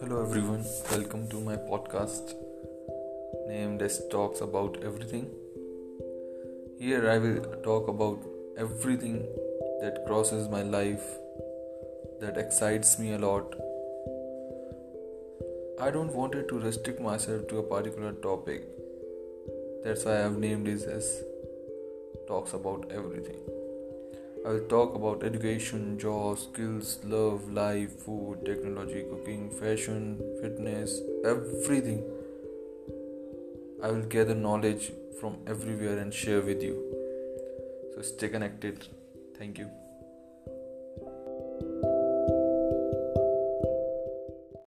Hello everyone, welcome to my podcast named as Talks About Everything. Here I will talk about everything that crosses my life, that excites me a lot. I don't want it to restrict myself to a particular topic. That's why I have named this as Talks About Everything. I will talk about education, jobs, skills, love, life, food, technology, cooking, fashion, fitness, everything. I will gather knowledge from everywhere and share with you. So stay connected. Thank you.